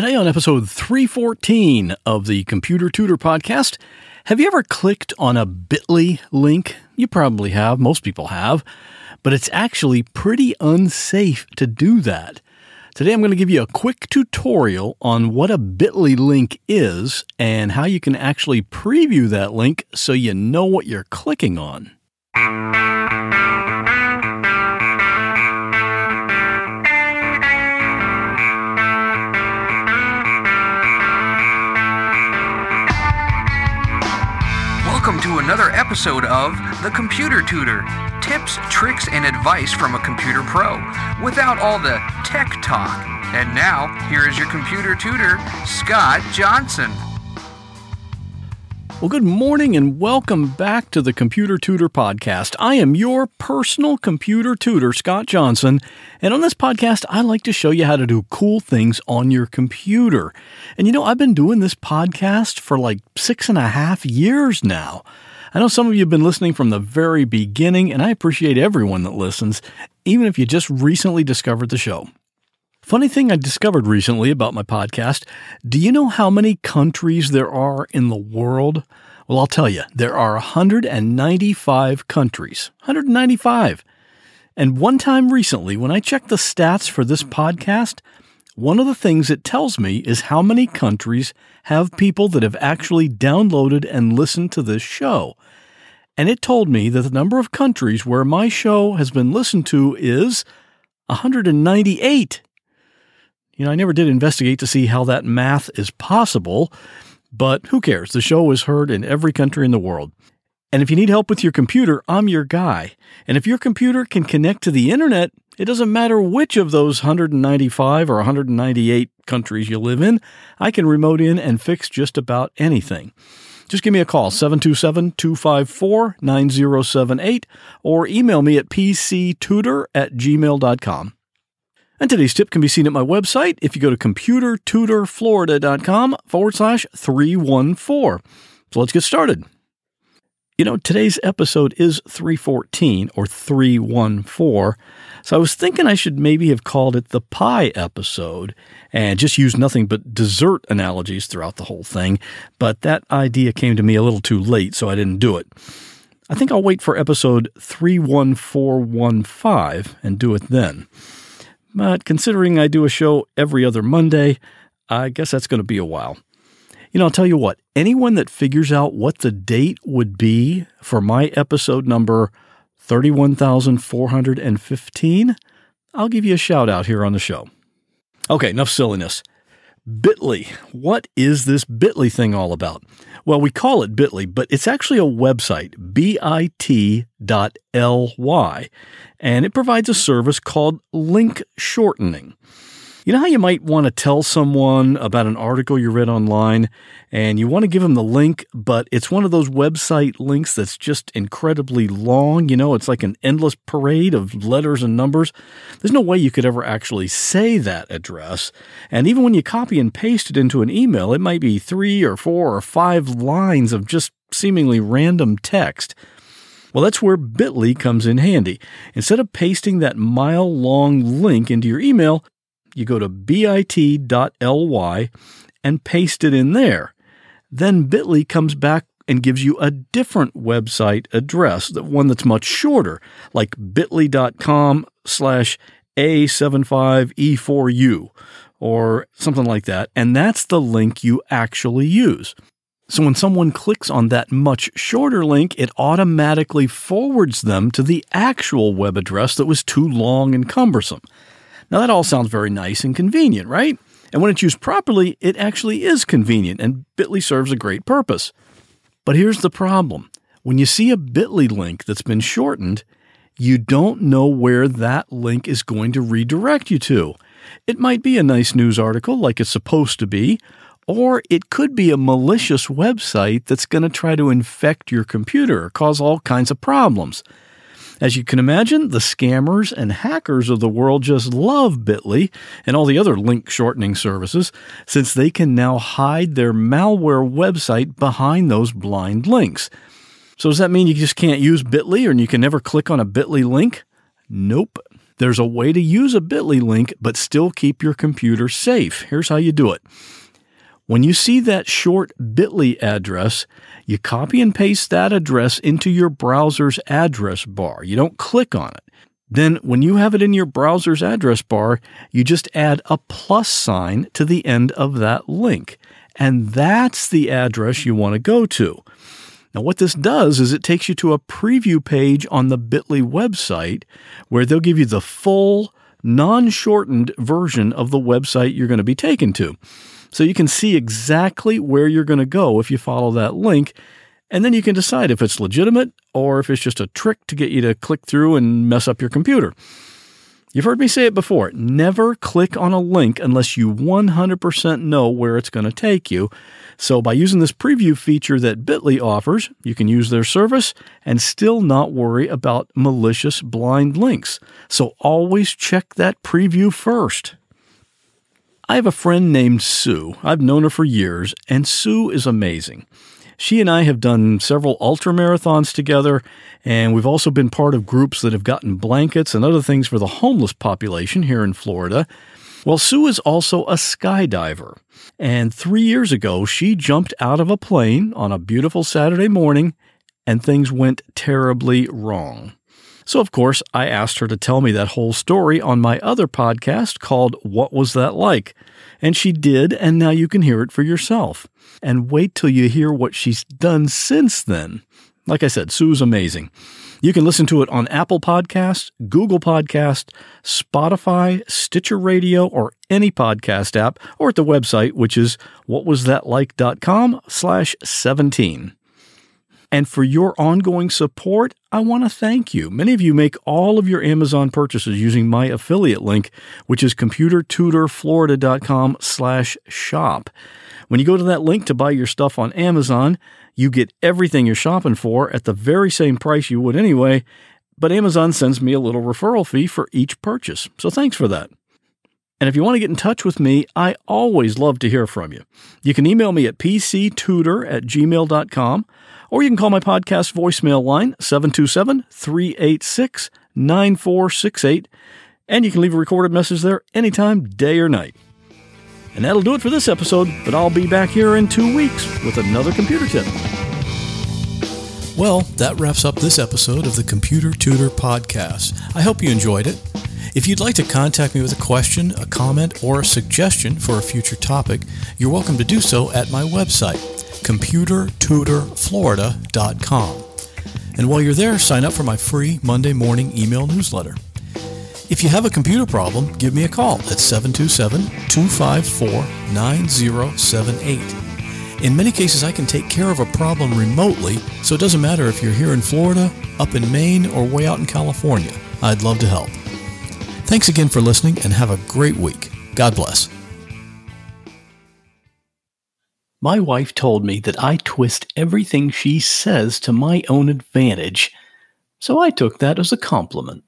Today, on episode 314 of the Computer Tutor Podcast, have you ever clicked on a bit.ly link? You probably have, most people have, but it's actually pretty unsafe to do that. Today, I'm going to give you a quick tutorial on what a bit.ly link is and how you can actually preview that link so you know what you're clicking on. Welcome to another episode of The Computer Tutor tips, tricks, and advice from a computer pro without all the tech talk. And now, here is your computer tutor, Scott Johnson. Well, good morning and welcome back to the Computer Tutor Podcast. I am your personal computer tutor, Scott Johnson, and on this podcast, I like to show you how to do cool things on your computer. And you know, I've been doing this podcast for like six and a half years now. I know some of you have been listening from the very beginning, and I appreciate everyone that listens, even if you just recently discovered the show. Funny thing I discovered recently about my podcast do you know how many countries there are in the world? Well, I'll tell you, there are 195 countries. 195. And one time recently, when I checked the stats for this podcast, one of the things it tells me is how many countries have people that have actually downloaded and listened to this show. And it told me that the number of countries where my show has been listened to is 198. You know, I never did investigate to see how that math is possible, but who cares? The show is heard in every country in the world. And if you need help with your computer, I'm your guy. And if your computer can connect to the internet, it doesn't matter which of those 195 or 198 countries you live in, I can remote in and fix just about anything. Just give me a call, 727 254 9078, or email me at pctutor at gmail.com. And today's tip can be seen at my website if you go to computertutorflorida.com forward slash 314. So let's get started. You know, today's episode is 314 or 314. So I was thinking I should maybe have called it the pie episode and just use nothing but dessert analogies throughout the whole thing. But that idea came to me a little too late, so I didn't do it. I think I'll wait for episode 31415 and do it then. But considering I do a show every other Monday, I guess that's going to be a while. You know, I'll tell you what, anyone that figures out what the date would be for my episode number 31415, I'll give you a shout out here on the show. Okay, enough silliness. Bitly. What is this Bitly thing all about? Well, we call it Bitly, but it's actually a website, bit.ly, and it provides a service called link shortening. You know how you might want to tell someone about an article you read online and you want to give them the link, but it's one of those website links that's just incredibly long. You know, it's like an endless parade of letters and numbers. There's no way you could ever actually say that address. And even when you copy and paste it into an email, it might be three or four or five lines of just seemingly random text. Well, that's where Bitly comes in handy. Instead of pasting that mile long link into your email, you go to bit.ly and paste it in there. Then Bitly comes back and gives you a different website address, the one that's much shorter, like bit.ly.com slash A75E4U or something like that. And that's the link you actually use. So when someone clicks on that much shorter link, it automatically forwards them to the actual web address that was too long and cumbersome. Now, that all sounds very nice and convenient, right? And when it's used properly, it actually is convenient, and Bitly serves a great purpose. But here's the problem when you see a Bitly link that's been shortened, you don't know where that link is going to redirect you to. It might be a nice news article like it's supposed to be, or it could be a malicious website that's going to try to infect your computer or cause all kinds of problems. As you can imagine, the scammers and hackers of the world just love Bitly and all the other link shortening services since they can now hide their malware website behind those blind links. So, does that mean you just can't use Bitly or you can never click on a Bitly link? Nope. There's a way to use a bit.ly link but still keep your computer safe. Here's how you do it. When you see that short bit.ly address, you copy and paste that address into your browser's address bar. You don't click on it. Then, when you have it in your browser's address bar, you just add a plus sign to the end of that link. And that's the address you want to go to. Now, what this does is it takes you to a preview page on the Bitly website where they'll give you the full, non shortened version of the website you're going to be taken to. So you can see exactly where you're going to go if you follow that link and then you can decide if it's legitimate or if it's just a trick to get you to click through and mess up your computer. You've heard me say it before never click on a link unless you 100% know where it's going to take you. So, by using this preview feature that Bitly offers, you can use their service and still not worry about malicious blind links. So, always check that preview first. I have a friend named Sue. I've known her for years, and Sue is amazing. She and I have done several ultra marathons together, and we've also been part of groups that have gotten blankets and other things for the homeless population here in Florida. Well, Sue is also a skydiver. And three years ago, she jumped out of a plane on a beautiful Saturday morning, and things went terribly wrong. So, of course, I asked her to tell me that whole story on my other podcast called What Was That Like? And she did, and now you can hear it for yourself. And wait till you hear what she's done since then. Like I said, Sue's amazing. You can listen to it on Apple Podcasts, Google Podcast, Spotify, Stitcher Radio, or any podcast app, or at the website, which is whatwasthatlike.com slash 17. And for your ongoing support, I want to thank you. Many of you make all of your Amazon purchases using my affiliate link, which is computertutorflorida.com slash shop. When you go to that link to buy your stuff on Amazon, you get everything you're shopping for at the very same price you would anyway, but Amazon sends me a little referral fee for each purchase. So thanks for that. And if you want to get in touch with me, I always love to hear from you. You can email me at pctutor at gmail.com or you can call my podcast voicemail line, 727 386 9468, and you can leave a recorded message there anytime, day or night. And that'll do it for this episode, but I'll be back here in two weeks with another computer tip. Well, that wraps up this episode of the Computer Tutor Podcast. I hope you enjoyed it. If you'd like to contact me with a question, a comment, or a suggestion for a future topic, you're welcome to do so at my website, computertutorflorida.com. And while you're there, sign up for my free Monday morning email newsletter. If you have a computer problem, give me a call at 727 254 9078. In many cases, I can take care of a problem remotely, so it doesn't matter if you're here in Florida, up in Maine, or way out in California. I'd love to help. Thanks again for listening and have a great week. God bless. My wife told me that I twist everything she says to my own advantage, so I took that as a compliment.